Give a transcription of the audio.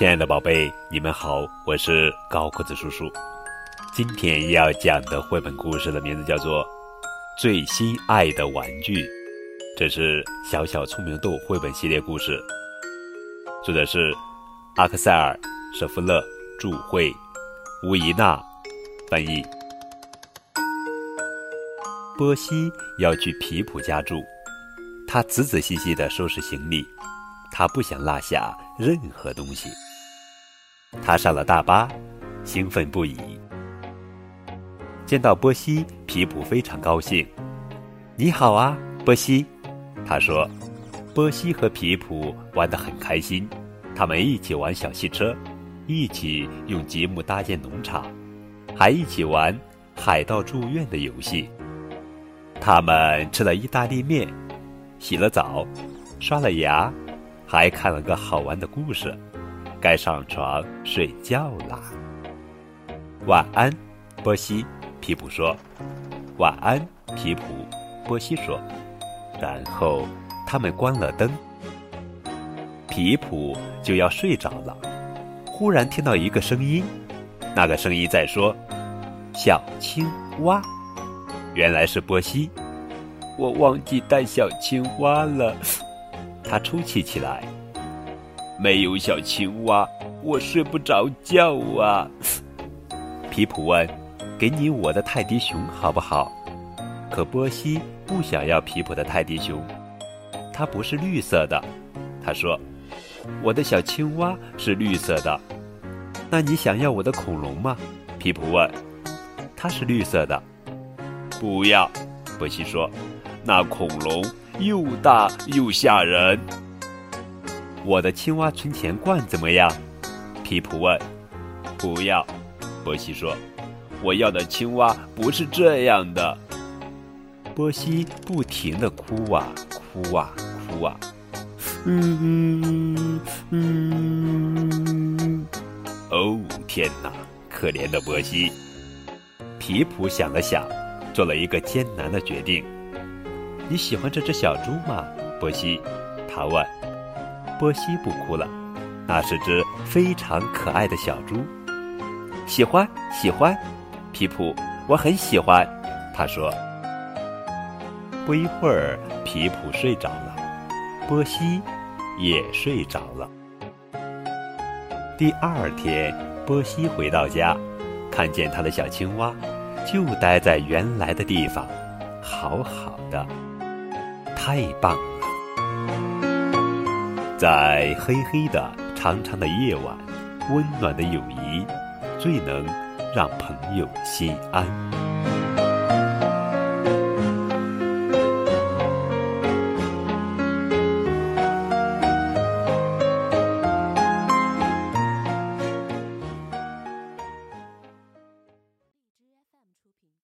亲爱的宝贝，你们好，我是高个子叔叔。今天要讲的绘本故事的名字叫做《最心爱的玩具》，这是《小小聪明豆》绘本系列故事，作者是阿克塞尔·舍夫勒著，绘，吴怡娜翻译。波西要去皮普家住，他仔仔细细地收拾行李。他不想落下任何东西。他上了大巴，兴奋不已。见到波西，皮普非常高兴。“你好啊，波西。”他说。波西和皮普玩得很开心，他们一起玩小汽车，一起用积木搭建农场，还一起玩海盗住院的游戏。他们吃了意大利面，洗了澡，刷了牙。还看了个好玩的故事，该上床睡觉啦。晚安，波西。皮普说：“晚安，皮普。”波西说。然后他们关了灯，皮普就要睡着了。忽然听到一个声音，那个声音在说：“小青蛙。”原来是波西。我忘记带小青蛙了。他抽泣起来。没有小青蛙，我睡不着觉啊。皮普问：“给你我的泰迪熊好不好？”可波西不想要皮普的泰迪熊，它不是绿色的。他说：“我的小青蛙是绿色的。”那你想要我的恐龙吗？皮普问。它是绿色的。不要，波西说。那恐龙又大又吓人。我的青蛙存钱罐怎么样？皮普问。不要，波西说。我要的青蛙不是这样的。波西不停地哭啊哭啊哭啊。嗯嗯嗯。哦天哪，可怜的波西。皮普想了想，做了一个艰难的决定。你喜欢这只小猪吗，波西？他问。波西不哭了，那是只非常可爱的小猪。喜欢，喜欢，皮普，我很喜欢。他说。不一会儿，皮普睡着了，波西也睡着了。第二天，波西回到家，看见他的小青蛙就待在原来的地方，好好的。太棒！在黑黑的、长长的夜晚，温暖的友谊最能让朋友心安。